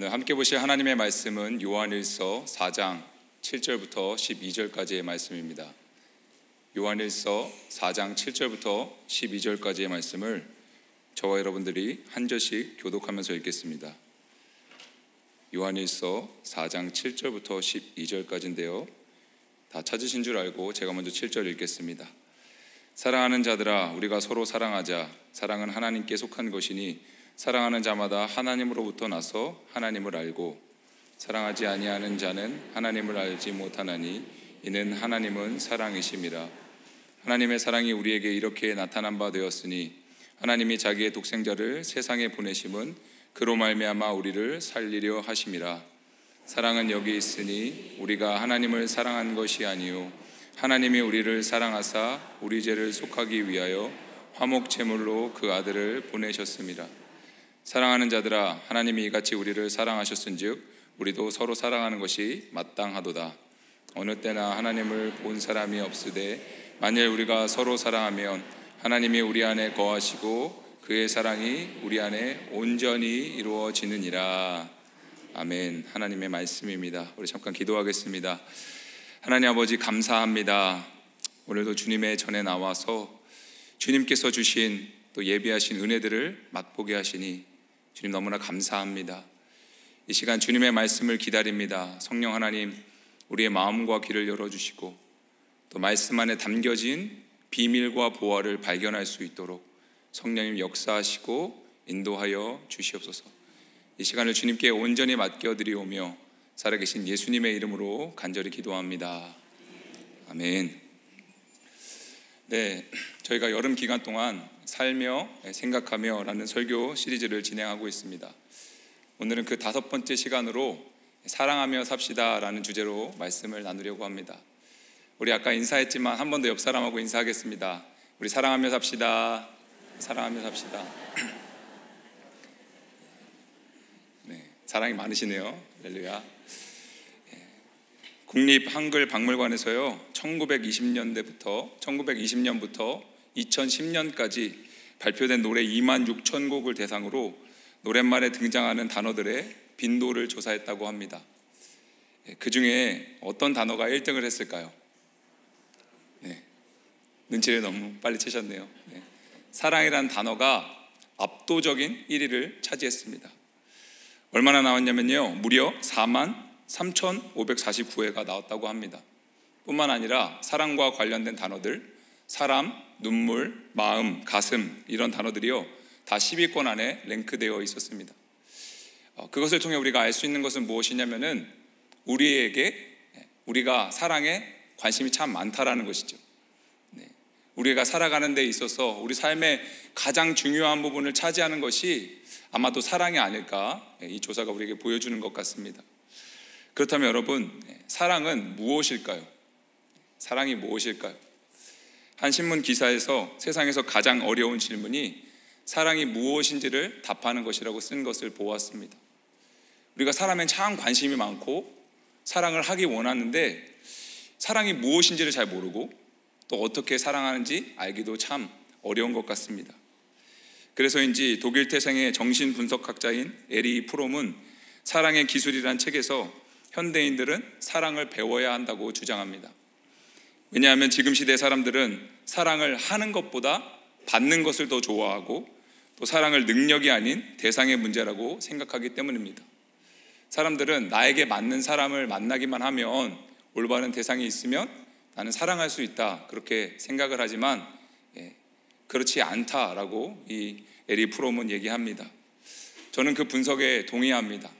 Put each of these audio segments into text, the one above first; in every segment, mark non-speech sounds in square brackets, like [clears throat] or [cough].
오늘 함께 보실 하나님의 말씀은 요한일서 4장 7절부터 12절까지의 말씀입니다. 요한일서 4장 7절부터 12절까지의 말씀을 저와 여러분들이 한 절씩 교독하면서 읽겠습니다. 요한일서 4장 7절부터 12절까지인데요. 다 찾으신 줄 알고 제가 먼저 7절 읽겠습니다. 사랑하는 자들아 우리가 서로 사랑하자 사랑은 하나님께 속한 것이니 사랑하는 자마다 하나님으로부터 나서 하나님을 알고 사랑하지 아니하는 자는 하나님을 알지 못하나니 이는 하나님은 사랑이심이라 하나님의 사랑이 우리에게 이렇게 나타난 바 되었으니 하나님이 자기의 독생자를 세상에 보내심은 그로 말미암아 우리를 살리려 하심이라 사랑은 여기 있으니 우리가 하나님을 사랑한 것이 아니요 하나님이 우리를 사랑하사 우리 죄를 속하기 위하여 화목 제물로 그 아들을 보내셨습니다. 사랑하는 자들아 하나님이 이같이 우리를 사랑하셨은즉 우리도 서로 사랑하는 것이 마땅하도다. 어느 때나 하나님을 본 사람이 없으되 만일 우리가 서로 사랑하면 하나님이 우리 안에 거하시고 그의 사랑이 우리 안에 온전히 이루어지느니라. 아멘. 하나님의 말씀입니다. 우리 잠깐 기도하겠습니다. 하나님 아버지 감사합니다. 오늘도 주님의 전에 나와서 주님께서 주신 또 예비하신 은혜들을 맛보게 하시니 주님 너무나 감사합니다. 이 시간 주님의 말씀을 기다립니다. 성령 하나님, 우리의 마음과 귀를 열어주시고 또 말씀 안에 담겨진 비밀과 보화를 발견할 수 있도록 성령님 역사하시고 인도하여 주시옵소서. 이 시간을 주님께 온전히 맡겨드리오며 살아계신 예수님의 이름으로 간절히 기도합니다. 아멘. 네, 저희가 여름 기간 동안 살며 생각하며 라는 설교 시리즈를 진행하고 있습니다. 오늘은 그 다섯 번째 시간으로 사랑하며 삽시다 라는 주제로 말씀을 나누려고 합니다. 우리 아까 인사했지만 한 번 더 옆 사람하고 인사하겠습니다. 우리 사랑하며 삽시다. 사랑하며 삽시다. [clears throat] 네, 사랑이 많으시네요. 할렐루야. 국립 한글 박물관에서요. 1920년대부터 1920년부터 2010년까지 발표된 노래 2만 6천 곡을 대상으로 노랫말에 등장하는 단어들의 빈도를 조사했다고 합니다. 그 중에 어떤 단어가 1등을 했을까요? 네. 눈치를 너무 빨리 채셨네요. 네. 사랑이란 단어가 압도적인 1위를 차지했습니다. 얼마나 나왔냐면요. 무려 4만 3,549회가 나왔다고 합니다. 뿐만 아니라 사랑과 관련된 단어들, 사람, 눈물, 마음, 가슴 이런 단어들이요 다 10위권 안에 랭크되어 있었습니다. 어, 그것을 통해 우리가 알 수 있는 것은 무엇이냐면은 우리에게 우리가 사랑에 관심이 참 많다라는 것이죠. 네. 우리가 살아가는 데 있어서 우리 삶의 가장 중요한 부분을 차지하는 것이 아마도 사랑이 아닐까 이 조사가 우리에게 보여주는 것 같습니다. 그렇다면 여러분, 사랑은 무엇일까요? 사랑이 무엇일까요? 한 신문 기사에서 세상에서 가장 어려운 질문이 사랑이 무엇인지를 답하는 것이라고 쓴 것을 보았습니다. 우리가 사람엔 참 관심이 많고 사랑을 하기 원하는데 사랑이 무엇인지를 잘 모르고 또 어떻게 사랑하는지 알기도 참 어려운 것 같습니다. 그래서인지 독일 태생의 정신 분석학자인 에리 프롬은 사랑의 기술이란 책에서 현대인들은 사랑을 배워야 한다고 주장합니다. 왜냐하면 지금 시대 사람들은 사랑을 하는 것보다 받는 것을 더 좋아하고 또 사랑을 능력이 아닌 대상의 문제라고 생각하기 때문입니다. 사람들은 나에게 맞는 사람을 만나기만 하면 올바른 대상이 있으면 나는 사랑할 수 있다 그렇게 생각을 하지만 예, 그렇지 않다라고 이 에리 프롬은 얘기합니다. 저는 그 분석에 동의합니다.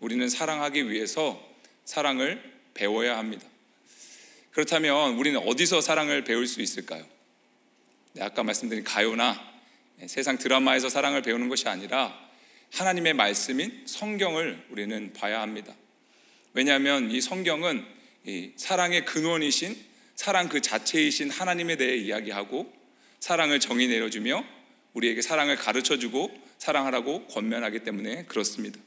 우리는 사랑하기 위해서 사랑을 배워야 합니다. 그렇다면 우리는 어디서 사랑을 배울 수 있을까요? 네, 아까 말씀드린 가요나 네, 세상 드라마에서 사랑을 배우는 것이 아니라 하나님의 말씀인 성경을 우리는 봐야 합니다. 왜냐하면 이 성경은 이 사랑의 근원이신 사랑 그 자체이신 하나님에 대해 이야기하고 사랑을 정의 내려주며 우리에게 사랑을 가르쳐주고 사랑하라고 권면하기 때문에 그렇습니다.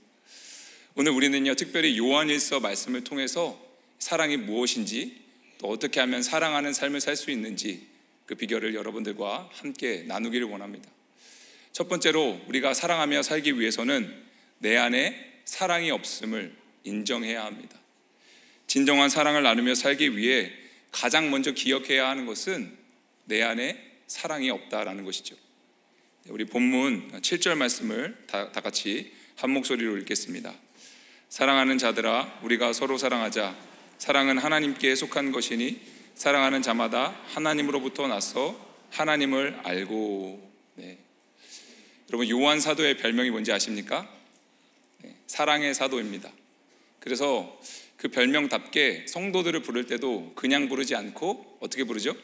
오늘 우리는요, 특별히 요한일서 말씀을 통해서 사랑이 무엇인지 또 어떻게 하면 사랑하는 삶을 살 수 있는지 그 비결을 여러분들과 함께 나누기를 원합니다. 첫 번째로 우리가 사랑하며 살기 위해서는 내 안에 사랑이 없음을 인정해야 합니다. 진정한 사랑을 나누며 살기 위해 가장 먼저 기억해야 하는 것은 내 안에 사랑이 없다라는 것이죠. 우리 본문 7절 말씀을 다, 다 같이 한 목소리로 읽겠습니다. 사랑하는 자들아 우리가 서로 사랑하자 사랑은 하나님께 속한 것이니 사랑하는 자마다 하나님으로부터 나서 하나님을 알고 네. 여러분 요한 사도의 별명이 뭔지 아십니까? 네, 사랑의 사도입니다. 그래서 그 별명답게 성도들을 부를 때도 그냥 부르지 않고 어떻게 부르죠?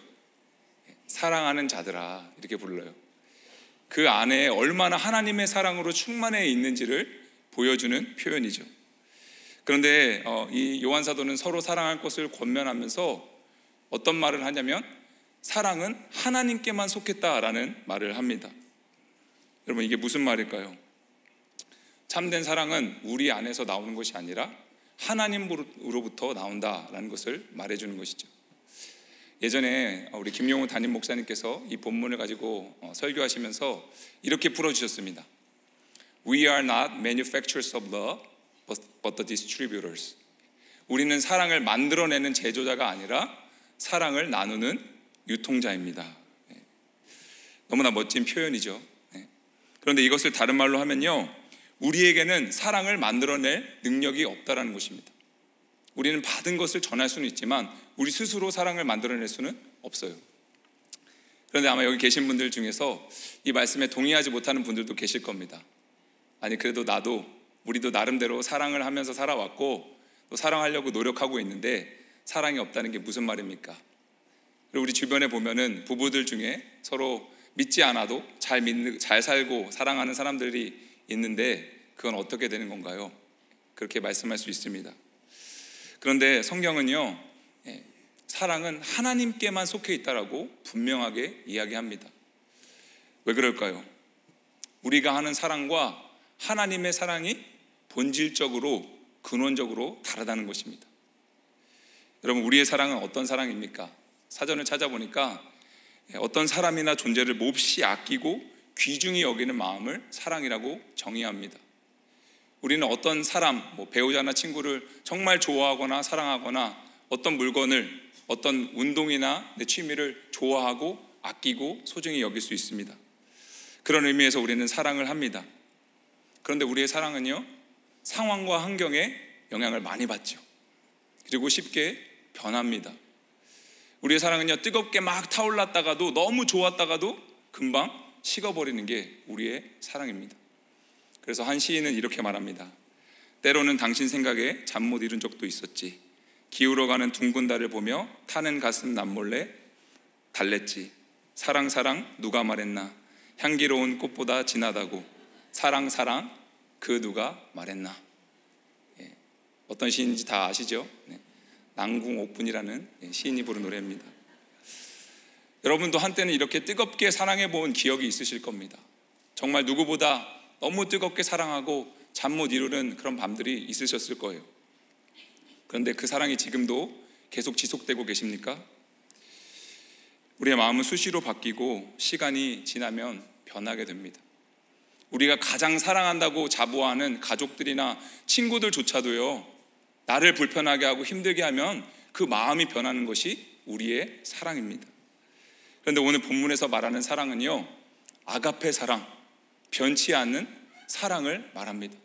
사랑하는 자들아 이렇게 불러요. 그 안에 얼마나 하나님의 사랑으로 충만해 있는지를 보여주는 표현이죠. 그런데 어, 이 요한 사도는 서로 사랑할 것을 권면하면서 어떤 말을 하냐면 사랑은 하나님께만 속했다라는 말을 합니다. 여러분 이게 무슨 말일까요? 참된 사랑은 우리 안에서 나오는 것이 아니라 하나님으로부터 나온다라는 것을 말해주는 것이죠. 예전에 우리 김용우 담임 목사님께서 이 본문을 가지고 어, 설교하시면서 이렇게 풀어주셨습니다. We are not manufacturers of love, but the distributors. 우리는 사랑을 만들어내는 제조자가 아니라 사랑을 나누는 유통자입니다. 네. 너무나 멋진 표현이죠. 네. 그런데 이것을 다른 말로 하면요. 우리에게는 사랑을 만들어낼 능력이 없다라는 것입니다. 우리는 받은 것을 전할 수는 있지만 우리 스스로 사랑을 만들어낼 수는 없어요. 그런데 아마 여기 계신 분들 중에서 이 말씀에 동의하지 못하는 분들도 계실 겁니다. 아니 그래도 나도 우리도 나름대로 사랑을 하면서 살아왔고 또 사랑하려고 노력하고 있는데 사랑이 없다는 게 무슨 말입니까? 그리고 우리 주변에 보면은 부부들 중에 서로 믿지 않아도 잘 믿는 잘 살고 사랑하는 사람들이 있는데 그건 어떻게 되는 건가요? 그렇게 말씀할 수 있습니다. 그런데 성경은요, 예, 사랑은 하나님께만 속해 있다라고 분명하게 이야기합니다. 왜 그럴까요? 우리가 하는 사랑과 하나님의 사랑이 본질적으로 근원적으로 다르다는 것입니다. 여러분, 우리의 사랑은 어떤 사랑입니까? 사전을 찾아보니까 예, 어떤 사람이나 존재를 몹시 아끼고 귀중히 여기는 마음을 사랑이라고 정의합니다. 우리는 어떤 사람, 뭐 배우자나 친구를 정말 좋아하거나 사랑하거나 어떤 물건을 어떤 운동이나 내 취미를 좋아하고 아끼고 소중히 여길 수 있습니다. 그런 의미에서 우리는 사랑을 합니다. 그런데 우리의 사랑은요, 상황과 환경에 영향을 많이 받죠. 그리고 쉽게 변합니다. 우리의 사랑은요, 뜨겁게 막 타올랐다가도 너무 좋았다가도 금방 식어버리는 게 우리의 사랑입니다. 그래서 한 시인은 이렇게 말합니다. 때로는 당신 생각에 잠 못 이룬 적도 있었지. 기울어가는 둥근 달을 보며 타는 가슴 남몰래 달랬지. 사랑 사랑 누가 말했나? 향기로운 꽃보다 진하다고. 사랑 사랑 그 누가 말했나? 예. 어떤 시인인지 다 아시죠? 네. 난궁옥분이라는 예, 시인이 부른 노래입니다. 여러분도 한때는 이렇게 뜨겁게 사랑해 본 기억이 있으실 겁니다. 정말 누구보다 너무 뜨겁게 사랑하고 잠 못 이루는 그런 밤들이 있으셨을 거예요. 그런데 그 사랑이 지금도 계속 지속되고 계십니까? 우리의 마음은 수시로 바뀌고 시간이 지나면 변하게 됩니다. 우리가 가장 사랑한다고 자부하는 가족들이나 친구들조차도요, 나를 불편하게 하고 힘들게 하면 그 마음이 변하는 것이 우리의 사랑입니다. 그런데 오늘 본문에서 말하는 사랑은요, 아가페 사랑, 변치 않는 사랑을 말합니다.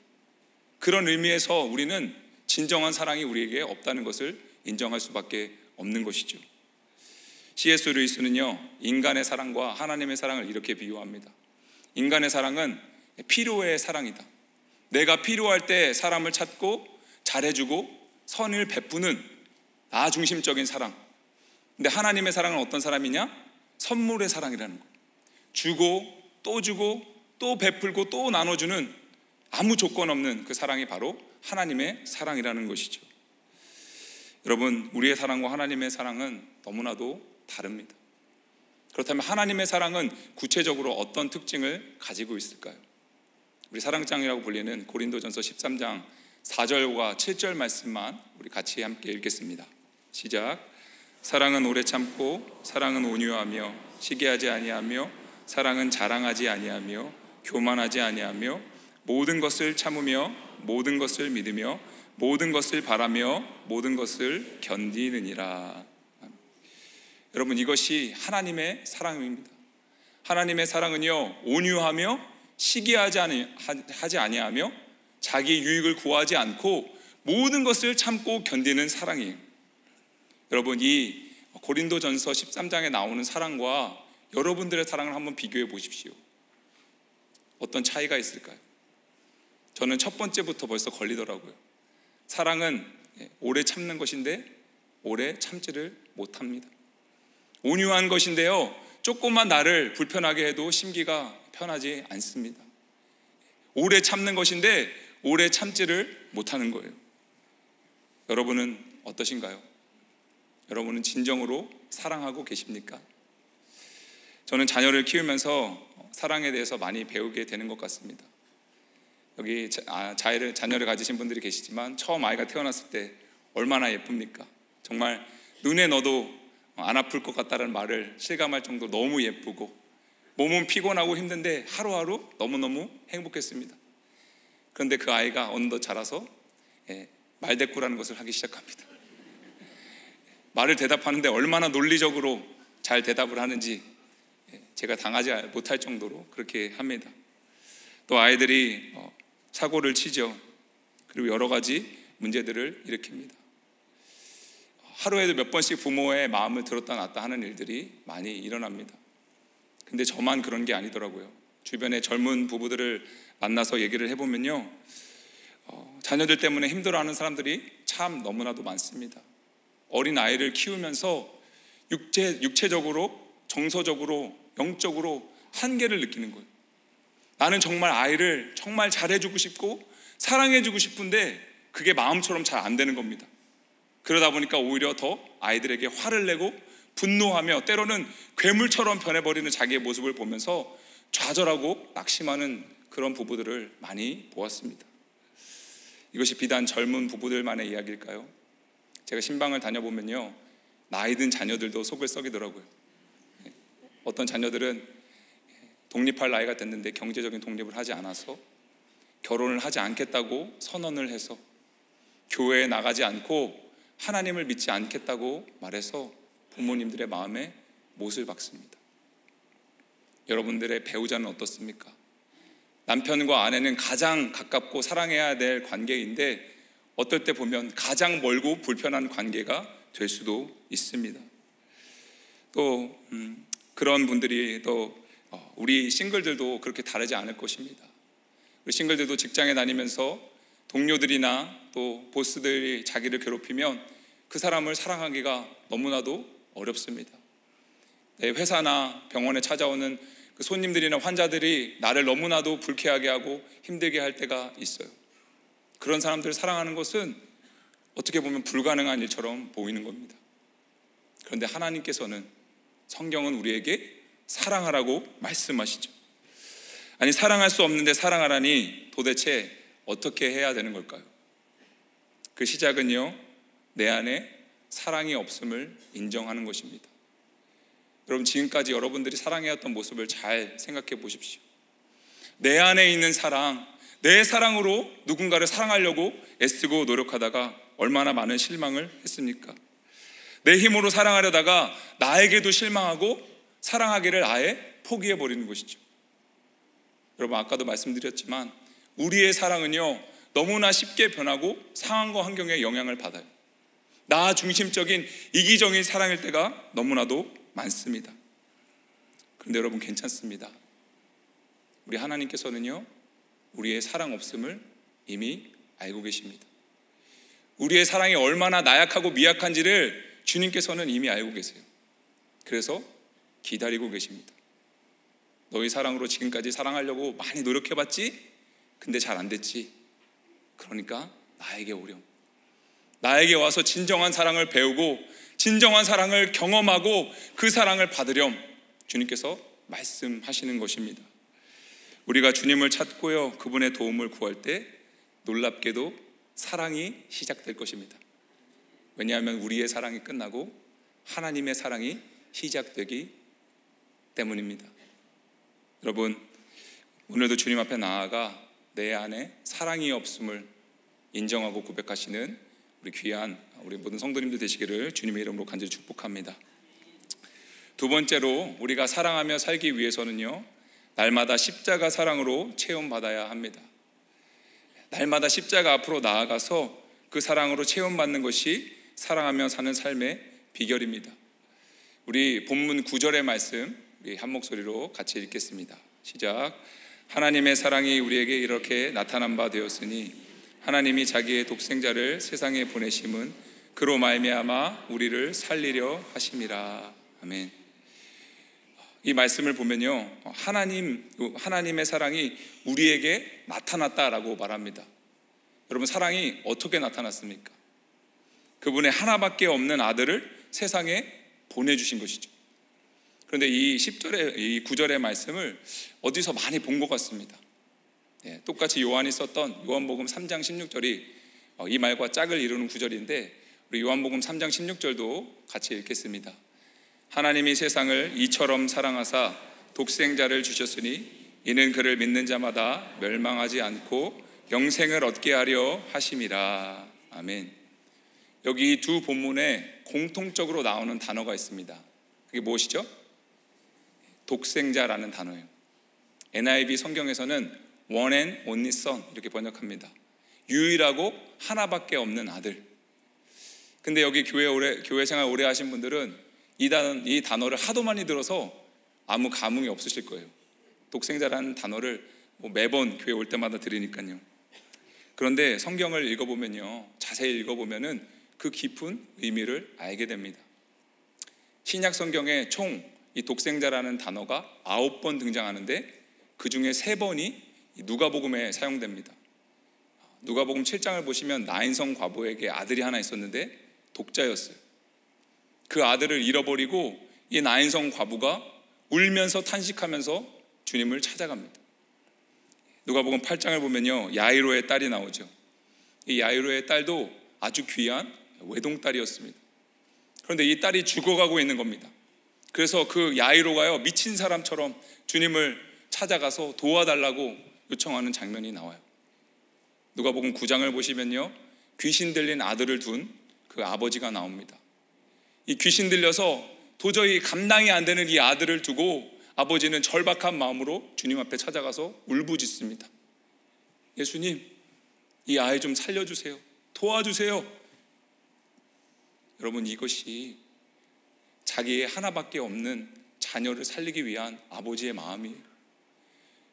그런 의미에서 우리는 진정한 사랑이 우리에게 없다는 것을 인정할 수밖에 없는 것이죠. C.S. 루이스는요, 인간의 사랑과 하나님의 사랑을 이렇게 비유합니다. 인간의 사랑은 필요의 사랑이다. 내가 필요할 때 사람을 찾고 잘해주고 선을 베푸는 나 중심적인 사랑. 근데 하나님의 사랑은 어떤 사람이냐? 선물의 사랑이라는 거. 주고 또 주고 또 베풀고 또 나눠주는 아무 조건 없는 그 사랑이 바로 하나님의 사랑이라는 것이죠. 여러분, 우리의 사랑과 하나님의 사랑은 너무나도 다릅니다. 그렇다면 하나님의 사랑은 구체적으로 어떤 특징을 가지고 있을까요? 우리 사랑장이라고 불리는 고린도전서 13장 4절과 7절 말씀만 우리 같이 함께 읽겠습니다. 시작. 사랑은 오래 참고 사랑은 온유하며 시기하지 아니하며 사랑은 자랑하지 아니하며 교만하지 아니하며 모든 것을 참으며 모든 것을 믿으며 모든 것을 바라며 모든 것을 견디느니라. 여러분 이것이 하나님의 사랑입니다. 하나님의 사랑은요 온유하며 시기하지 아니, 하지 아니하며 자기 유익을 구하지 않고 모든 것을 참고 견디는 사랑이에요. 여러분 이 고린도전서 13장에 나오는 사랑과 여러분들의 사랑을 한번 비교해 보십시오. 어떤 차이가 있을까요? 저는 첫 번째부터 벌써 걸리더라고요. 사랑은 오래 참는 것인데 오래 참지를 못합니다. 온유한 것인데요. 조금만 나를 불편하게 해도 심기가 편하지 않습니다. 오래 참는 것인데 오래 참지를 못하는 거예요. 여러분은 어떠신가요? 여러분은 진정으로 사랑하고 계십니까? 저는 자녀를 키우면서 사랑에 대해서 많이 배우게 되는 것 같습니다. 여기 자, 아, 자녀를, 자녀를 가지신 분들이 계시지만 처음 아이가 태어났을 때 얼마나 예쁩니까? 정말 눈에 넣어도 안 아플 것 같다는 말을 실감할 정도로 너무 예쁘고 몸은 피곤하고 힘든데 하루하루 너무너무 행복했습니다. 그런데 그 아이가 어느덧 자라서 예, 말대꾸라는 것을 하기 시작합니다. 말을 대답하는데 얼마나 논리적으로 잘 대답을 하는지 예, 제가 당하지 못할 정도로 그렇게 합니다. 또 아이들이 어, 사고를 치죠. 그리고 여러 가지 문제들을 일으킵니다. 하루에도 몇 번씩 부모의 마음을 들었다 놨다 하는 일들이 많이 일어납니다. 근데 저만 그런 게 아니더라고요. 주변에 젊은 부부들을 만나서 얘기를 해보면요. 어, 자녀들 때문에 힘들어하는 사람들이 참 너무나도 많습니다. 어린 아이를 키우면서 육체, 육체적으로, 정서적으로, 영적으로 한계를 느끼는 거예요. 나는 정말 아이를 정말 잘해주고 싶고 사랑해주고 싶은데 그게 마음처럼 잘 안 되는 겁니다. 그러다 보니까 오히려 더 아이들에게 화를 내고 분노하며 때로는 괴물처럼 변해버리는 자기의 모습을 보면서 좌절하고 낙심하는 그런 부부들을 많이 보았습니다. 이것이 비단 젊은 부부들만의 이야기일까요? 제가 신방을 다녀보면요. 나이 든 자녀들도 속을 썩이더라고요. 어떤 자녀들은 독립할 나이가 됐는데 경제적인 독립을 하지 않아서 결혼을 하지 않겠다고 선언을 해서 교회에 나가지 않고 하나님을 믿지 않겠다고 말해서 부모님들의 마음에 못을 박습니다. 여러분들의 배우자는 어떻습니까? 남편과 아내는 가장 가깝고 사랑해야 될 관계인데 어떨 때 보면 가장 멀고 불편한 관계가 될 수도 있습니다. 또 음, 그런 분들이 또 어, 우리 싱글들도 그렇게 다르지 않을 것입니다. 우리 싱글들도 직장에 다니면서 동료들이나 또 보스들이 자기를 괴롭히면 그 사람을 사랑하기가 너무나도 어렵습니다. 내 회사나 병원에 찾아오는 그 손님들이나 환자들이 나를 너무나도 불쾌하게 하고 힘들게 할 때가 있어요. 그런 사람들을 사랑하는 것은 어떻게 보면 불가능한 일처럼 보이는 겁니다. 그런데 하나님께서는 성경은 우리에게 사랑하라고 말씀하시죠. 아니, 사랑할 수 없는데 사랑하라니 도대체 어떻게 해야 되는 걸까요? 그 시작은요, 내 안에 사랑이 없음을 인정하는 것입니다. 여러분, 지금까지 여러분들이 사랑해왔던 모습을 잘 생각해 보십시오. 내 안에 있는 사랑, 내 사랑으로 누군가를 사랑하려고 애쓰고 노력하다가 얼마나 많은 실망을 했습니까? 내 힘으로 사랑하려다가 나에게도 실망하고 사랑하기를 아예 포기해 버리는 것이죠. 여러분 아까도 말씀드렸지만 우리의 사랑은요 너무나 쉽게 변하고 상황과 환경에 영향을 받아요. 나 중심적인 이기적인 사랑일 때가 너무나도 많습니다. 그런데 여러분 괜찮습니다. 우리 하나님께서는요 우리의 사랑 없음을 이미 알고 계십니다. 우리의 사랑이 얼마나 나약하고 미약한지를 주님께서는 이미 알고 계세요. 그래서 기다리고 계십니다. 너희 사랑으로 지금까지 사랑하려고 많이 노력해봤지? 근데 잘 안 됐지. 그러니까 나에게 오렴. 나에게 와서 진정한 사랑을 배우고 진정한 사랑을 경험하고 그 사랑을 받으렴. 주님께서 말씀하시는 것입니다. 우리가 주님을 찾고요. 그분의 도움을 구할 때 놀랍게도 사랑이 시작될 것입니다. 왜냐하면 우리의 사랑이 끝나고 하나님의 사랑이 시작되기 때문입니다. 여러분, 오늘도 주님 앞에 나아가 내 안에 사랑이 없음을 인정하고 고백하시는 우리 귀한 우리 모든 성도님들 되시기를 주님의 이름으로 간절히 축복합니다. 두 번째로 우리가 사랑하며 살기 위해서는요. 날마다 십자가 사랑으로 체험받아야 합니다. 날마다 십자가 앞으로 나아가서 그 사랑으로 체험받는 것이 사랑하며 사는 삶의 비결입니다. 우리 본문 9절의 말씀 우리 한 목소리로 같이 읽겠습니다. 시작. 하나님의 사랑이 우리에게 이렇게 나타난 바 되었으니 하나님이 자기의 독생자를 세상에 보내심은 그로 말미암아 우리를 살리려 하심이라. 아멘. 이 말씀을 보면요. 하나님 하나님의 사랑이 우리에게 나타났다라고 말합니다. 여러분 사랑이 어떻게 나타났습니까? 그분의 하나밖에 없는 아들을 세상에 보내 주신 것이죠. 그런데 이 10절의 이 9절의 말씀을 어디서 많이 본 것 같습니다. 예, 똑같이 요한이 썼던 요한복음 3장 16절이 어, 이 말과 짝을 이루는 구절인데 우리 요한복음 3장 16절도 같이 읽겠습니다. 하나님이 세상을 이처럼 사랑하사 독생자를 주셨으니 이는 그를 믿는 자마다 멸망하지 않고 영생을 얻게 하려 하심이라. 아멘. 여기 두 본문에 공통적으로 나오는 단어가 있습니다. 그게 무엇이죠? 독생자라는 단어예요. NIV 성경에서는 only son 이렇게 번역합니다. 유일하고 하나밖에 없는 아들. 근데 여기 교회 오래 교회 생활 오래 하신 분들은 이 단, 이 단어를 하도 많이 들어서 아무 감흥이 없으실 거예요. 독생자라는 단어를 뭐 매번 교회 올 때마다 들으니까요. 그런데 성경을 읽어보면요, 자세히 읽어보면은 그 깊은 의미를 알게 됩니다. 신약 성경에 총 이 독생자라는 단어가 아홉 번 등장하는데 그 중에 세 번이 누가복음에 사용됩니다. 누가복음 7장을 보시면 나인성 과부에게 아들이 하나 있었는데 독자였어요. 그 아들을 잃어버리고 이 나인성 과부가 울면서 탄식하면서 주님을 찾아갑니다. 누가복음 8장을 보면요 야이로의 딸이 나오죠. 이 야이로의 딸도 아주 귀한 외동딸이었습니다. 그런데 이 딸이 죽어가고 있는 겁니다. 그래서 그 야이로가요 미친 사람처럼 주님을 찾아가서 도와달라고 요청하는 장면이 나와요. 누가복음 9장을 보시면요 귀신 들린 아들을 둔 그 아버지가 나옵니다. 이 귀신 들려서 도저히 감당이 안 되는 이 아들을 두고 아버지는 절박한 마음으로 주님 앞에 찾아가서 울부짖습니다. 예수님, 이 아이 좀 살려주세요. 도와주세요. 여러분, 이것이 자기의 하나밖에 없는 자녀를 살리기 위한 아버지의 마음이에요.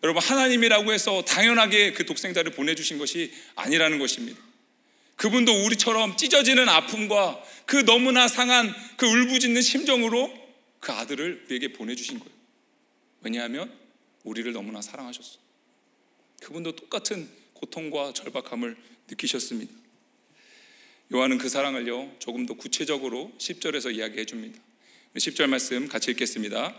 여러분, 하나님이라고 해서 당연하게 그 독생자를 보내주신 것이 아니라는 것입니다. 그분도 우리처럼 찢어지는 아픔과 그 너무나 상한 그 울부짖는 심정으로 그 아들을 우리에게 보내주신 거예요. 왜냐하면 우리를 너무나 사랑하셨어. 그분도 똑같은 고통과 절박함을 느끼셨습니다. 요한은 그 사랑을요, 조금 더 구체적으로 10절에서 이야기해 줍니다. 10절 말씀 같이 읽겠습니다.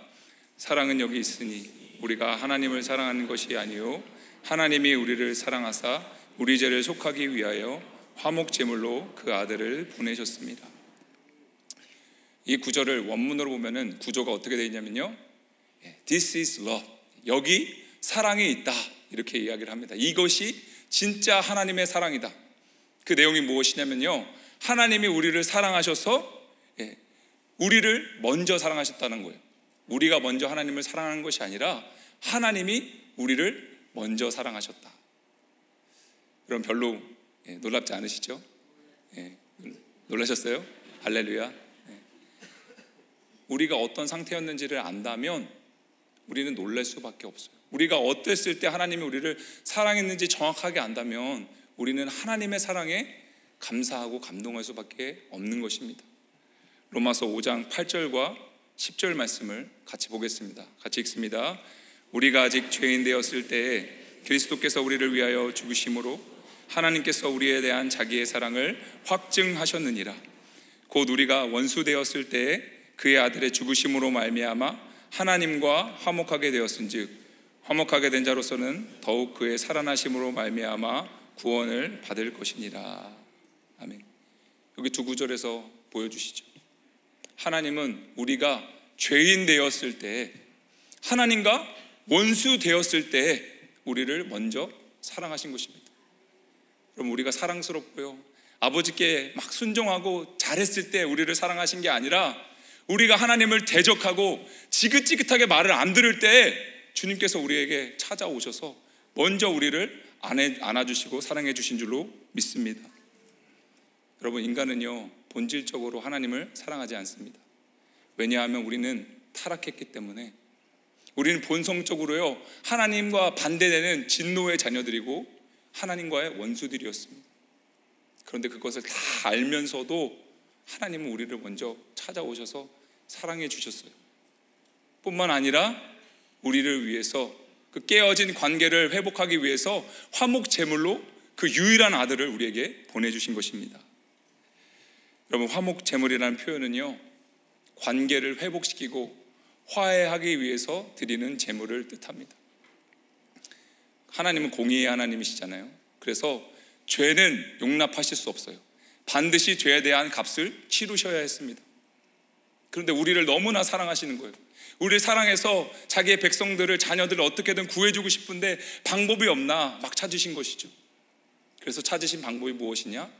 사랑은 여기 있으니 우리가 하나님을 사랑하는 것이 아니요 하나님이 우리를 사랑하사 우리 죄를 속하기 위하여 화목 제물로 그 아들을 보내셨습니다. 이 구절을 원문으로 보면은 구조가 어떻게 되어 있냐면요. This is love. 여기 사랑이 있다. 이렇게 이야기를 합니다. 이것이 진짜 하나님의 사랑이다. 그 내용이 무엇이냐면요. 하나님이 우리를 사랑하셔서 예, 우리를 먼저 사랑하셨다는 거예요. 우리가 먼저 하나님을 사랑하는 것이 아니라 하나님이 우리를 먼저 사랑하셨다. 그럼 별로 예, 놀랍지 않으시죠? 예, 놀라셨어요? 할렐루야. 예. 우리가 어떤 상태였는지를 안다면 우리는 놀랄 수밖에 없어요. 우리가 어땠을 때 하나님이 우리를 사랑했는지 정확하게 안다면 우리는 하나님의 사랑에 감사하고 감동할 수밖에 없는 것입니다. 로마서 5장 8절과 10절 말씀을 같이 보겠습니다. 같이 읽습니다. 우리가 아직 죄인 되었을 때에 그리스도께서 우리를 위하여 죽으심으로 하나님께서 우리에 대한 자기의 사랑을 확증하셨느니라. 곧 우리가 원수 되었을 때에 그의 아들의 죽으심으로 말미암아 하나님과 화목하게 되었은즉 화목하게 된 자로서는 더욱 그의 살아나심으로 말미암아 구원을 받을 것이니라. 아멘. 여기 두 구절에서 보여주시죠. 하나님은 우리가 죄인 되었을 때, 하나님과 원수 되었을 때 우리를 먼저 사랑하신 것입니다. 그럼 우리가 사랑스럽고요. 아버지께 막 순종하고 잘했을 때 우리를 사랑하신 게 아니라 우리가 하나님을 대적하고 지긋지긋하게 말을 안 들을 때 주님께서 우리에게 찾아오셔서 먼저 우리를 안아주시고 사랑해 주신 줄로 믿습니다. 여러분, 인간은요, 본질적으로 하나님을 사랑하지 않습니다. 왜냐하면 우리는 타락했기 때문에 우리는 본성적으로요, 하나님과 반대되는 진노의 자녀들이고 하나님과의 원수들이었습니다. 그런데 그것을 다 알면서도 하나님은 우리를 먼저 찾아오셔서 사랑해 주셨어요. 뿐만 아니라 우리를 위해서 그 깨어진 관계를 회복하기 위해서 화목 제물로 그 유일한 아들을 우리에게 보내 주신 것입니다. 여러분 화목 제물이라는 표현은요 관계를 회복시키고 화해하기 위해서 드리는 제물을 뜻합니다. 하나님은 공의의 하나님이시잖아요. 그래서 죄는 용납하실 수 없어요. 반드시 죄에 대한 값을 치르셔야 했습니다. 그런데 우리를 너무나 사랑하시는 거예요. 우리를 사랑해서 자기의 백성들을 자녀들을 어떻게든 구해주고 싶은데 방법이 없나 막 찾으신 것이죠. 그래서 찾으신 방법이 무엇이냐?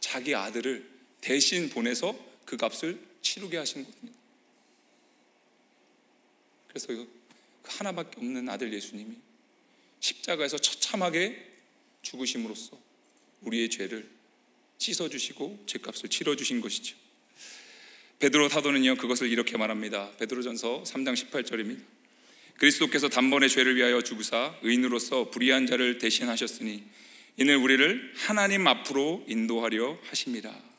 자기 아들을 대신 보내서 그 값을 치르게 하신 겁니다. 그래서 그 하나밖에 없는 아들 예수님이 십자가에서 처참하게 죽으심으로써 우리의 죄를 씻어주시고 죄값을 치러주신 것이죠. 베드로 사도는요 그것을 이렇게 말합니다. 베드로전서 3장 18절입니다. 그리스도께서 단번에 죄를 위하여 죽으사 의인으로서 불의한 자를 대신하셨으니 이는 우리를 하나님 앞으로 인도하려 하심이라.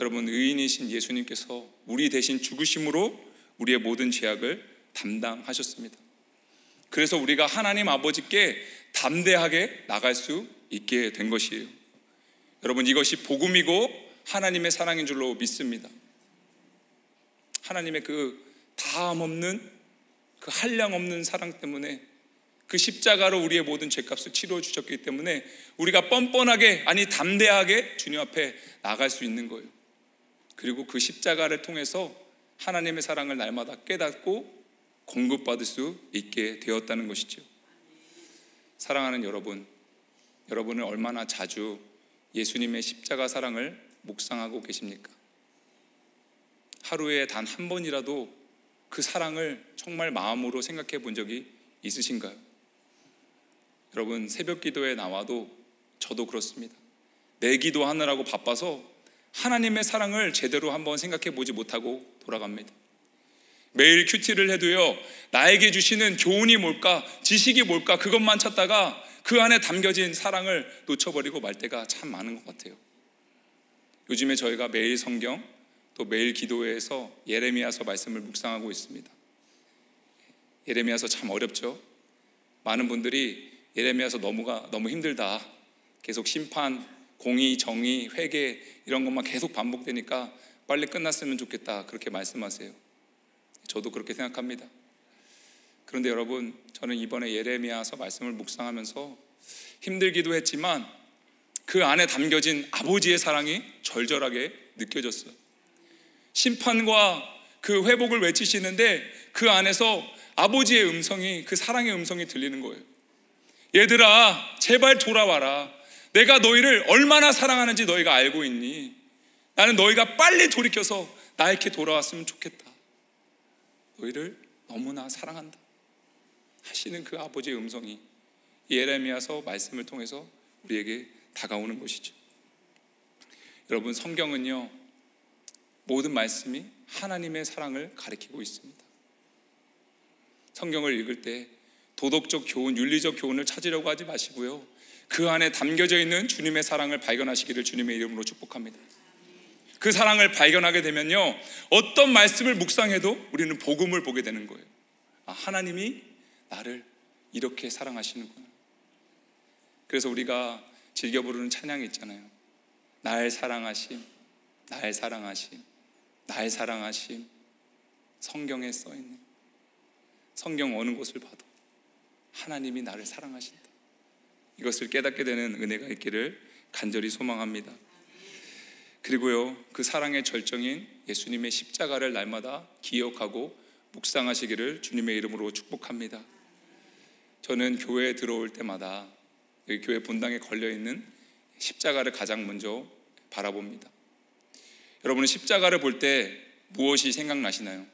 여러분 의인이신 예수님께서 우리 대신 죽으심으로 우리의 모든 죄악을 담당하셨습니다. 그래서 우리가 하나님 아버지께 담대하게 나갈 수 있게 된 것이에요. 여러분 이것이 복음이고 하나님의 사랑인 줄로 믿습니다. 하나님의 그 다함 없는 그 한량 없는 사랑 때문에 그 십자가로 우리의 모든 죄값을 치러 주셨기 때문에 우리가 뻔뻔하게 아니 담대하게 주님 앞에 나갈 수 있는 거예요. 그리고 그 십자가를 통해서 하나님의 사랑을 날마다 깨닫고 공급받을 수 있게 되었다는 것이죠. 사랑하는 여러분, 여러분은 얼마나 자주 예수님의 십자가 사랑을 묵상하고 계십니까? 하루에 단 한 번이라도 그 사랑을 정말 마음으로 생각해 본 적이 있으신가요? 여러분, 새벽 기도에 나와도 저도 그렇습니다. 내 기도하느라고 바빠서 하나님의 사랑을 제대로 한번 생각해 보지 못하고 돌아갑니다. 매일 큐티를 해도요, 나에게 주시는 교훈이 뭘까, 지식이 뭘까, 그것만 찾다가 그 안에 담겨진 사랑을 놓쳐버리고 말 때가 참 많은 것 같아요. 요즘에 저희가 매일 성경 또 매일 기도회에서 예레미야서 말씀을 묵상하고 있습니다. 예레미야서 참 어렵죠. 많은 분들이 예레미야서 너무가 너무 힘들다. 계속 심판, 공의, 정의, 회개 이런 것만 계속 반복되니까 빨리 끝났으면 좋겠다. 그렇게 말씀하세요. 저도 그렇게 생각합니다. 그런데 여러분, 저는 이번에 예레미야서 말씀을 묵상하면서 힘들기도 했지만 그 안에 담겨진 아버지의 사랑이 절절하게 느껴졌어요. 심판과 그 회복을 외치시는데 그 안에서 아버지의 음성이 그 사랑의 음성이 들리는 거예요. 얘들아, 제발 돌아와라. 내가 너희를 얼마나 사랑하는지 너희가 알고 있니? 나는 너희가 빨리 돌이켜서 나에게 돌아왔으면 좋겠다. 너희를 너무나 사랑한다. 하시는 그 아버지의 음성이 예레미야서 말씀을 통해서 우리에게 다가오는 것이죠. 여러분 성경은요 모든 말씀이 하나님의 사랑을 가리키고 있습니다. 성경을 읽을 때 도덕적 교훈, 윤리적 교훈을 찾으려고 하지 마시고요. 그 안에 담겨져 있는 주님의 사랑을 발견하시기를 주님의 이름으로 축복합니다. 그 사랑을 발견하게 되면요. 어떤 말씀을 묵상해도 우리는 복음을 보게 되는 거예요. 아, 하나님이 나를 이렇게 사랑하시는구나. 그래서 우리가 즐겨 부르는 찬양이 있잖아요. 날 사랑하심, 날 사랑하심, 날 사랑하심. 성경에 써 있는 성경 어느 곳을 봐도 하나님이 나를 사랑하신다. 이것을 깨닫게 되는 은혜가 있기를 간절히 소망합니다. 그리고요, 그 사랑의 절정인 예수님의 십자가를 날마다 기억하고 묵상하시기를 주님의 이름으로 축복합니다. 저는 교회에 들어올 때마다 여기 교회 본당에 걸려 있는 십자가를 가장 먼저 바라봅니다. 여러분은 십자가를 볼 때 무엇이 생각나시나요?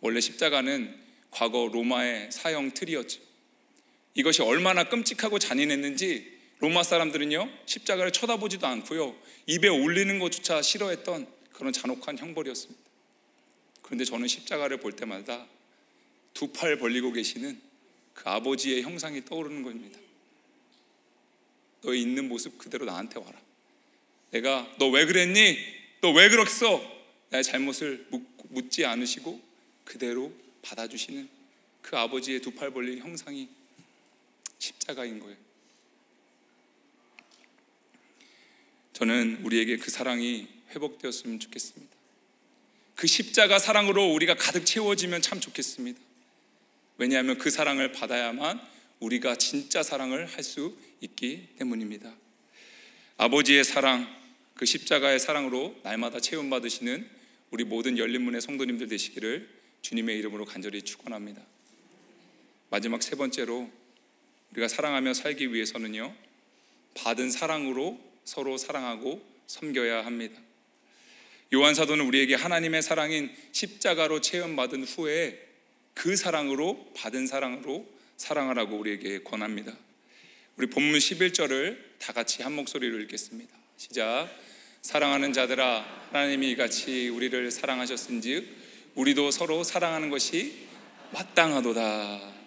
원래 십자가는 과거 로마의 사형 틀이었죠. 이것이 얼마나 끔찍하고 잔인했는지 로마 사람들은요 십자가를 쳐다보지도 않고요 입에 올리는 것조차 싫어했던 그런 잔혹한 형벌이었습니다. 그런데 저는 십자가를 볼 때마다 두 팔 벌리고 계시는 그 아버지의 형상이 떠오르는 겁니다. 너의 있는 모습 그대로 나한테 와라. 내가 너 왜 그랬니? 너 왜 그랬어? 나의 잘못을 묻지 않으시고 그대로 받아주시는 그 아버지의 두 팔 벌린 형상이 십자가인 거예요. 저는 우리에게 그 사랑이 회복되었으면 좋겠습니다. 그 십자가 사랑으로 우리가 가득 채워지면 참 좋겠습니다. 왜냐하면 그 사랑을 받아야만 우리가 진짜 사랑을 할 수 있기 때문입니다. 아버지의 사랑, 그 십자가의 사랑으로 날마다 체험받으시는 우리 모든 열린문의 성도님들 되시기를 주님의 이름으로 간절히 축원합니다. 마지막 세 번째로 우리가 사랑하며 살기 위해서는요. 받은 사랑으로 서로 사랑하고 섬겨야 합니다. 요한 사도는 우리에게 하나님의 사랑인 십자가로 체험받은 후에 그 사랑으로 받은 사랑으로 사랑하라고 우리에게 권합니다. 우리 본문 11절을 다 같이 한 목소리로 읽겠습니다. 시작. 사랑하는 자들아 하나님이 같이 우리를 사랑하셨은즉 우리도 서로 사랑하는 것이 마땅하도다.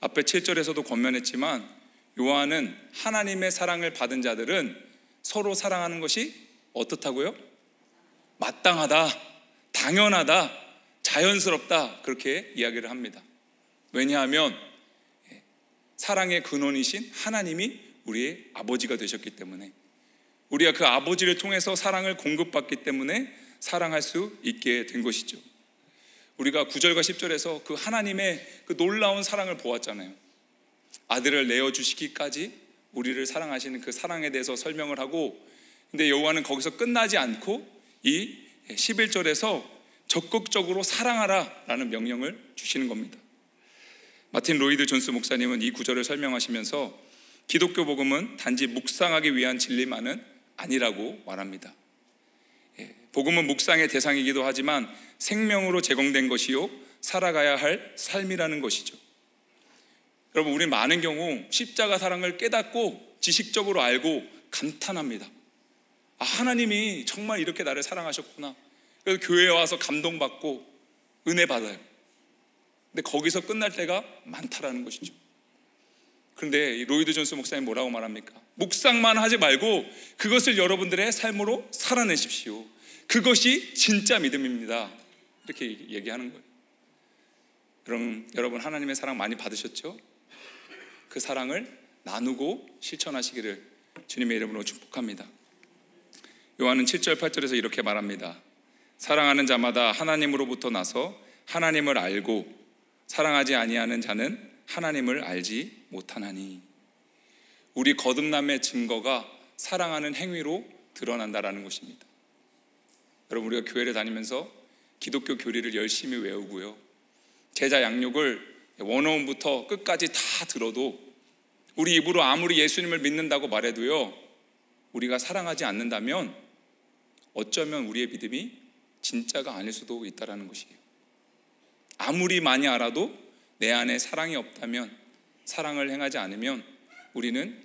앞에 7절에서도 권면했지만 요한은 하나님의 사랑을 받은 자들은 서로 사랑하는 것이 어떻다고요? 마땅하다, 당연하다, 자연스럽다 그렇게 이야기를 합니다. 왜냐하면 사랑의 근원이신 하나님이 우리의 아버지가 되셨기 때문에 우리가 그 아버지를 통해서 사랑을 공급받기 때문에 사랑할 수 있게 된 것이죠. 우리가 9절과 10절에서 그 하나님의 그 놀라운 사랑을 보았잖아요. 아들을 내어 주시기까지 우리를 사랑하시는 그 사랑에 대해서 설명을 하고 근데 여호와는 거기서 끝나지 않고 이 11절에서 적극적으로 사랑하라라는 명령을 주시는 겁니다. 마틴 로이드 존스 목사님은 이 구절을 설명하시면서 기독교 복음은 단지 묵상하기 위한 진리만은 아니라고 말합니다. 예, 복음은 묵상의 대상이기도 하지만 생명으로 제공된 것이요 살아가야 할 삶이라는 것이죠. 여러분 우리 많은 경우 십자가 사랑을 깨닫고 지식적으로 알고 감탄합니다. 아, 하나님이 정말 이렇게 나를 사랑하셨구나. 그래서 교회에 와서 감동받고 은혜 받아요. 근데 거기서 끝날 때가 많다라는 것이죠. 그런데 로이드 존스 목사님 뭐라고 말합니까? 묵상만 하지 말고 그것을 여러분들의 삶으로 살아내십시오. 그것이 진짜 믿음입니다. 이렇게 얘기하는 거예요. 그럼 여러분 하나님의 사랑 많이 받으셨죠? 그 사랑을 나누고 실천하시기를 주님의 이름으로 축복합니다. 요한은 7절 8절에서 이렇게 말합니다. 사랑하는 자마다 하나님으로부터 나서 하나님을 알고 사랑하지 아니하는 자는 하나님을 알지 못하나니 우리 거듭남의 증거가 사랑하는 행위로 드러난다라는 것입니다. 여러분 우리가 교회를 다니면서 기독교 교리를 열심히 외우고요. 제자 양육을 원어원부터 끝까지 다 들어도 우리 입으로 아무리 예수님을 믿는다고 말해도요. 우리가 사랑하지 않는다면 어쩌면 우리의 믿음이 진짜가 아닐 수도 있다라는 것이에요. 아무리 많이 알아도 내 안에 사랑이 없다면 사랑을 행하지 않으면 우리는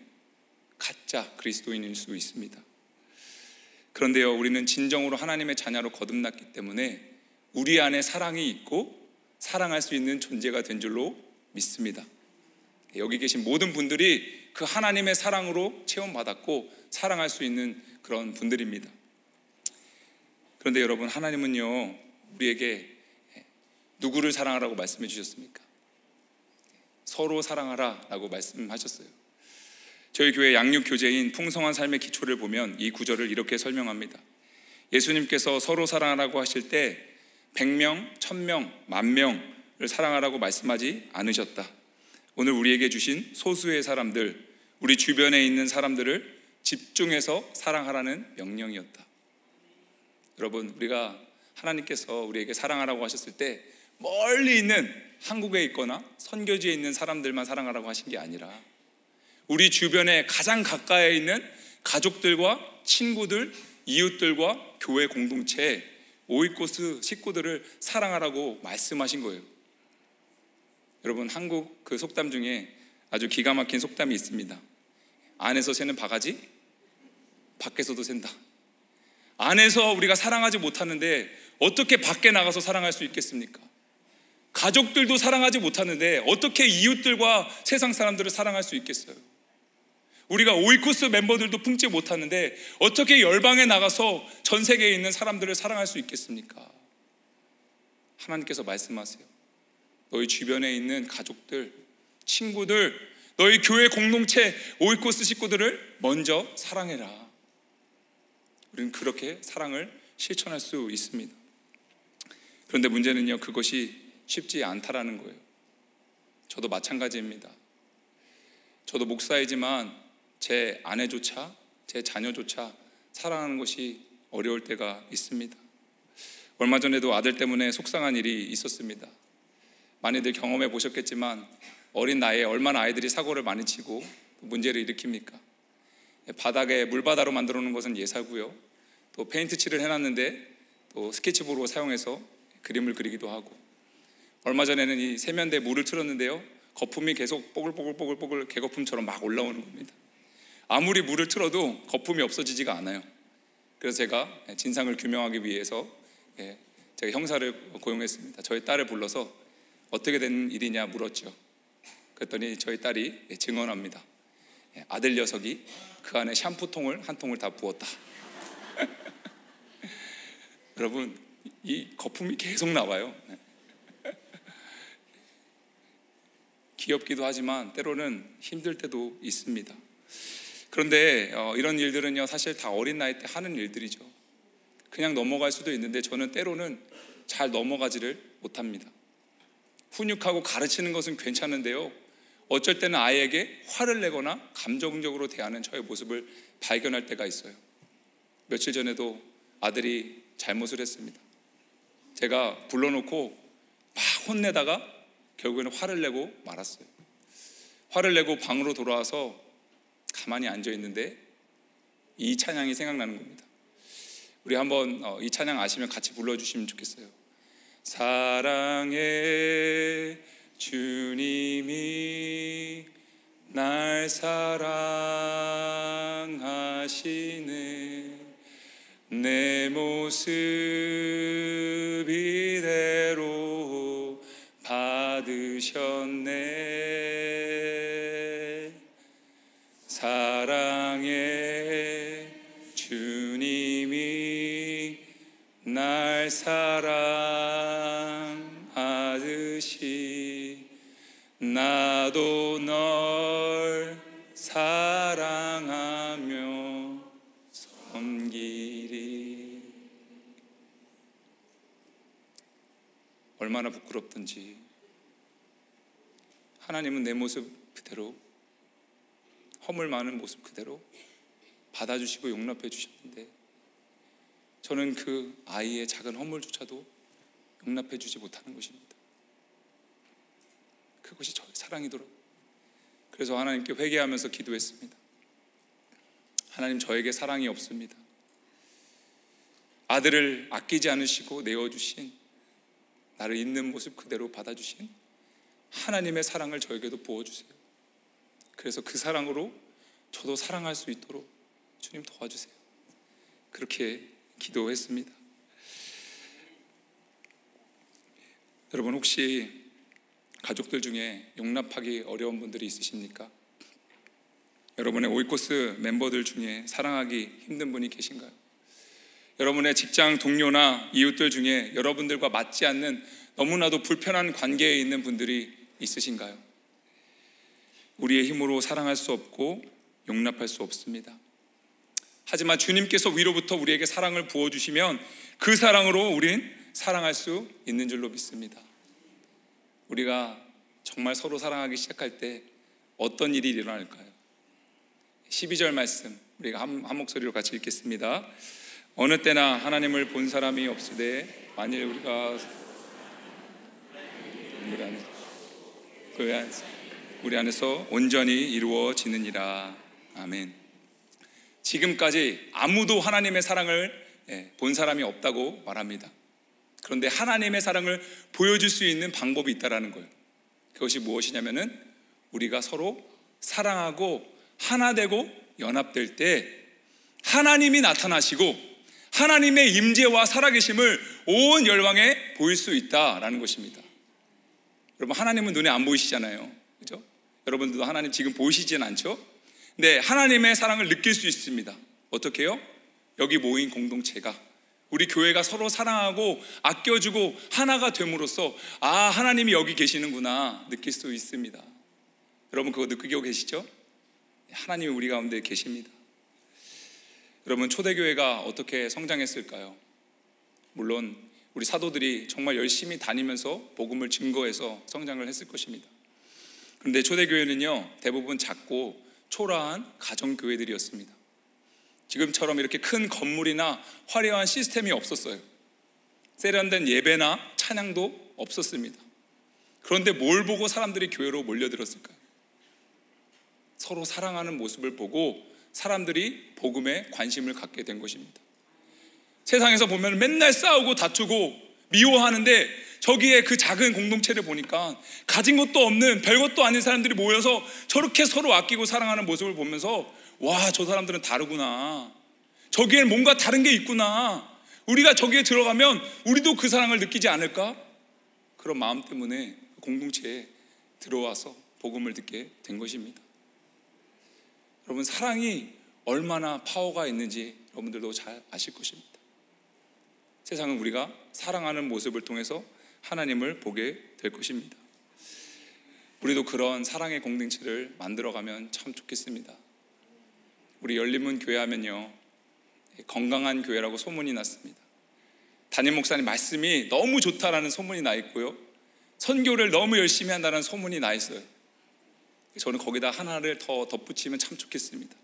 가짜 그리스도인일 수 있습니다. 그런데요, 우리는 진정으로 하나님의 자녀로 거듭났기 때문에 우리 안에 사랑이 있고 사랑할 수 있는 존재가 된 줄로 믿습니다. 여기 계신 모든 분들이 그 하나님의 사랑으로 체험받았고 사랑할 수 있는 그런 분들입니다. 그런데 여러분, 하나님은요, 우리에게 누구를 사랑하라고 말씀해 주셨습니까? 서로 사랑하라 라고 말씀하셨어요. 저희 교회 양육 교재인 풍성한 삶의 기초를 보면 이 구절을 이렇게 설명합니다. 예수님께서 서로 사랑하라고 하실 때 100명, 1000명, 만 명을 사랑하라고 말씀하지 않으셨다. 오늘 우리에게 주신 소수의 사람들, 우리 주변에 있는 사람들을 집중해서 사랑하라는 명령이었다. 여러분, 우리가 하나님께서 우리에게 사랑하라고 하셨을 때 멀리 있는 한국에 있거나 선교지에 있는 사람들만 사랑하라고 하신 게 아니라 우리 주변에 가장 가까이 있는 가족들과 친구들, 이웃들과 교회 공동체, 오이코스 식구들을 사랑하라고 말씀하신 거예요. 여러분 한국 그 속담 중에 아주 기가 막힌 속담이 있습니다. 안에서 새는 바가지, 밖에서도 샌다. 안에서 우리가 사랑하지 못하는데 어떻게 밖에 나가서 사랑할 수 있겠습니까? 가족들도 사랑하지 못하는데 어떻게 이웃들과 세상 사람들을 사랑할 수 있겠어요? 우리가 오이코스 멤버들도 품지 못하는데 어떻게 열방에 나가서 전 세계에 있는 사람들을 사랑할 수 있겠습니까? 하나님께서 말씀하세요. 너희 주변에 있는 가족들, 친구들, 너희 교회 공동체 오이코스 식구들을 먼저 사랑해라. 우리는 그렇게 사랑을 실천할 수 있습니다. 그런데 문제는요, 그것이 쉽지 않다라는 거예요. 저도 마찬가지입니다. 저도 목사이지만 제 아내조차, 제 자녀조차 사랑하는 것이 어려울 때가 있습니다. 얼마 전에도 아들 때문에 속상한 일이 있었습니다. 많이들 경험해 보셨겠지만 어린 나이에 얼마나 아이들이 사고를 많이 치고 문제를 일으킵니까? 바닥에 물바다로 만들어 놓은 것은 예사고요. 또 페인트 칠을 해놨는데 또 스케치북으로 사용해서 그림을 그리기도 하고 얼마 전에는 이 세면대에 물을 틀었는데요. 거품이 계속 뽀글뽀글뽀글뽀글 개거품처럼 막 올라오는 겁니다. 아무리 물을 틀어도 거품이 없어지지가 않아요. 그래서 제가 진상을 규명하기 위해서 예, 제가 형사를 고용했습니다. 저희 딸을 불러서 어떻게 된 일이냐 물었죠. 그랬더니 저희 딸이 증언합니다. 예, 아들 녀석이 그 안에 샴푸통을 한 통을 다 부었다. [laughs] 여러분 이 거품이 계속 나와요. [laughs] 귀엽기도 하지만 때로는 힘들 때도 있습니다. 그런데 어, 이런 일들은요 사실 다 어린 나이 때 하는 일들이죠. 그냥 넘어갈 수도 있는데 저는 때로는 잘 넘어가지를 못합니다. 훈육하고 가르치는 것은 괜찮은데요. 어쩔 때는 아이에게 화를 내거나 감정적으로 대하는 저의 모습을 발견할 때가 있어요. 며칠 전에도 아들이 잘못을 했습니다. 제가 불러놓고 막 혼내다가 결국에는 화를 내고 말았어요. 화를 내고 방으로 돌아와서 가만히 앉아 있는데 이 찬양이 생각나는 겁니다. 우리 한번 어, 이 찬양 아시면 같이 불러주시면 좋겠어요. 사랑해 주님이 날 사랑하시네 내 모습 이대로 받으셨네 사랑하듯이 나도 널 사랑하며 섬기리. 얼마나 부끄럽든지 하나님은 내 모습 그대로 허물 많은 모습 그대로 받아주시고 용납해 주셨는데 저는 그 아이의 작은 허물조차도 용납해 주지 못하는 것입니다. 그것이 저의 사랑이더라고요. 그래서 하나님께 회개하면서 기도했습니다. 하나님 저에게 사랑이 없습니다. 아들을 아끼지 않으시고 내어주신 나를 있는 모습 그대로 받아주신 하나님의 사랑을 저에게도 부어주세요. 그래서 그 사랑으로 저도 사랑할 수 있도록 주님 도와주세요. 그렇게 기도했습니다. 여러분 혹시 가족들 중에 용납하기 어려운 분들이 있으십니까? 여러분의 오이코스 멤버들 중에 사랑하기 힘든 분이 계신가요? 여러분의 직장 동료나 이웃들 중에 여러분들과 맞지 않는 너무나도 불편한 관계에 있는 분들이 있으신가요? 우리의 힘으로 사랑할 수 없고 용납할 수 없습니다. 하지만 주님께서 위로부터 우리에게 사랑을 부어주시면 그 사랑으로 우린 사랑할 수 있는 줄로 믿습니다. 우리가 정말 서로 사랑하기 시작할 때 어떤 일이 일어날까요? 12절 말씀 우리가 한, 한 목소리로 같이 읽겠습니다. 어느 때나 하나님을 본 사람이 없으되 만일 우리가 우리 그 안에서 우리 안에서 온전히 이루어지느니라. 아멘. 지금까지 아무도 하나님의 사랑을 예, 본 사람이 없다고 말합니다. 그런데 하나님의 사랑을 보여줄 수 있는 방법이 있다라는 거예요. 그것이 무엇이냐면은 우리가 서로 사랑하고 하나 되고 연합될 때 하나님이 나타나시고 하나님의 임재와 살아계심을 온 열방에 보일 수 있다라는 것입니다. 여러분 하나님은 눈에 안 보이시잖아요. 그죠? 여러분들도 하나님 지금 보이시진 않죠? 근데 하나님의 사랑을 느낄 수 있습니다. 어떻게요? 여기 모인 공동체가 우리 교회가 서로 사랑하고 아껴주고 하나가 됨으로써 아 하나님이 여기 계시는구나 느낄 수 있습니다. 여러분 그거 느끼고 계시죠? 하나님이 우리 가운데 계십니다. 여러분 초대교회가 어떻게 성장했을까요? 물론 우리 사도들이 정말 열심히 다니면서 복음을 증거해서 성장을 했을 것입니다. 그런데 초대교회는요 대부분 작고 초라한 가정교회들이었습니다. 지금처럼 이렇게 큰 건물이나 화려한 시스템이 없었어요. 세련된 예배나 찬양도 없었습니다. 그런데 뭘 보고 사람들이 교회로 몰려들었을까요? 서로 사랑하는 모습을 보고 사람들이 복음에 관심을 갖게 된 것입니다. 세상에서 보면 맨날 싸우고 다투고 미워하는데 저기에 그 작은 공동체를 보니까 가진 것도 없는 별것도 아닌 사람들이 모여서 저렇게 서로 아끼고 사랑하는 모습을 보면서 와, 저 사람들은 다르구나. 저기엔 뭔가 다른 게 있구나. 우리가 저기에 들어가면 우리도 그 사랑을 느끼지 않을까? 그런 마음 때문에 공동체에 들어와서 복음을 듣게 된 것입니다. 여러분, 사랑이 얼마나 파워가 있는지 여러분들도 잘 아실 것입니다. 세상은 우리가 사랑하는 모습을 통해서 하나님을 보게 될 것입니다. 우리도 그런 사랑의 공동체를 만들어가면 참 좋겠습니다. 우리 열린문 교회 하면요 건강한 교회라고 소문이 났습니다. 담임 목사님 말씀이 너무 좋다라는 소문이 나 있고요. 선교를 너무 열심히 한다는 소문이 나 있어요. 저는 거기다 하나를 더 덧붙이면 참 좋겠습니다.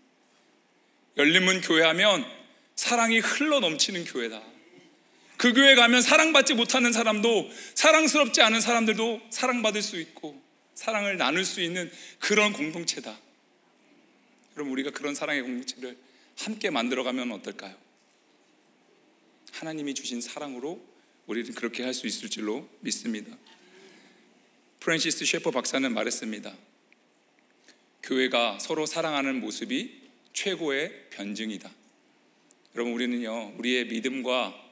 열린문 교회 하면 사랑이 흘러 넘치는 교회다. 그 교회 가면 사랑받지 못하는 사람도 사랑스럽지 않은 사람들도 사랑받을 수 있고 사랑을 나눌 수 있는 그런 공동체다. 그럼 우리가 그런 사랑의 공동체를 함께 만들어가면 어떨까요? 하나님이 주신 사랑으로 우리는 그렇게 할 수 있을 줄로 믿습니다. 프랜시스 셰퍼 박사는 말했습니다. 교회가 서로 사랑하는 모습이 최고의 변증이다. 여러분 우리는요 우리의 믿음과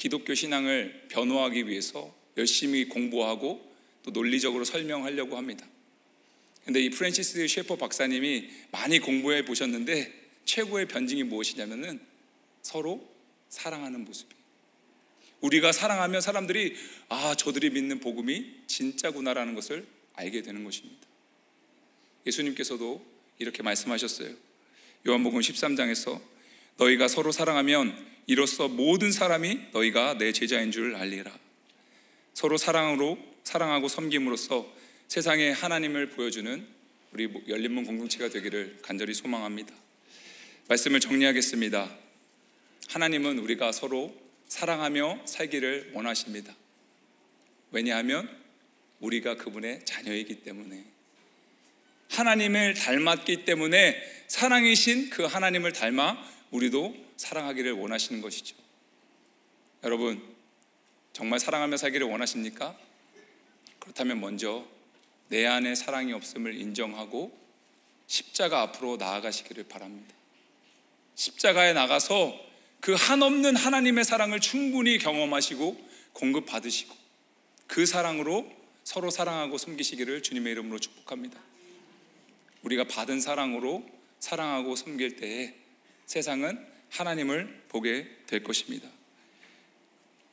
기독교 신앙을 변호하기 위해서 열심히 공부하고 또 논리적으로 설명하려고 합니다. 근데 이 프랜시스 셰퍼 박사님이 많이 공부해 보셨는데 최고의 변증이 무엇이냐면은 서로 사랑하는 모습이에요. 우리가 사랑하면 사람들이 아, 저들이 믿는 복음이 진짜구나라는 것을 알게 되는 것입니다. 예수님께서도 이렇게 말씀하셨어요. 요한복음 13장에서 너희가 서로 사랑하면 이로써 모든 사람이 너희가 내 제자인 줄 알리라. 서로 사랑으로 사랑하고 섬김으로써 세상에 하나님을 보여주는 우리 열린문 공동체가 되기를 간절히 소망합니다. 말씀을 정리하겠습니다. 하나님은 우리가 서로 사랑하며 살기를 원하십니다. 왜냐하면 우리가 그분의 자녀이기 때문에 하나님을 닮았기 때문에 사랑이신 그 하나님을 닮아 우리도 사랑하기를 원하시는 것이죠. 여러분, 정말 사랑하며 살기를 원하십니까? 그렇다면 먼저 내 안에 사랑이 없음을 인정하고 십자가 앞으로 나아가시기를 바랍니다. 십자가에 나가서 그 한없는 하나님의 사랑을 충분히 경험하시고 공급받으시고 그 사랑으로 서로 사랑하고 섬기시기를 주님의 이름으로 축복합니다. 우리가 받은 사랑으로 사랑하고 섬길 때에 세상은 하나님을 보게 될 것입니다.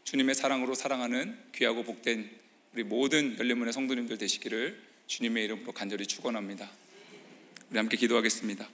주님의 사랑으로 사랑하는 귀하고 복된 우리 모든 열린문의 성도님들 되시기를 주님의 이름으로 간절히 축원합니다. 우리 함께 기도하겠습니다.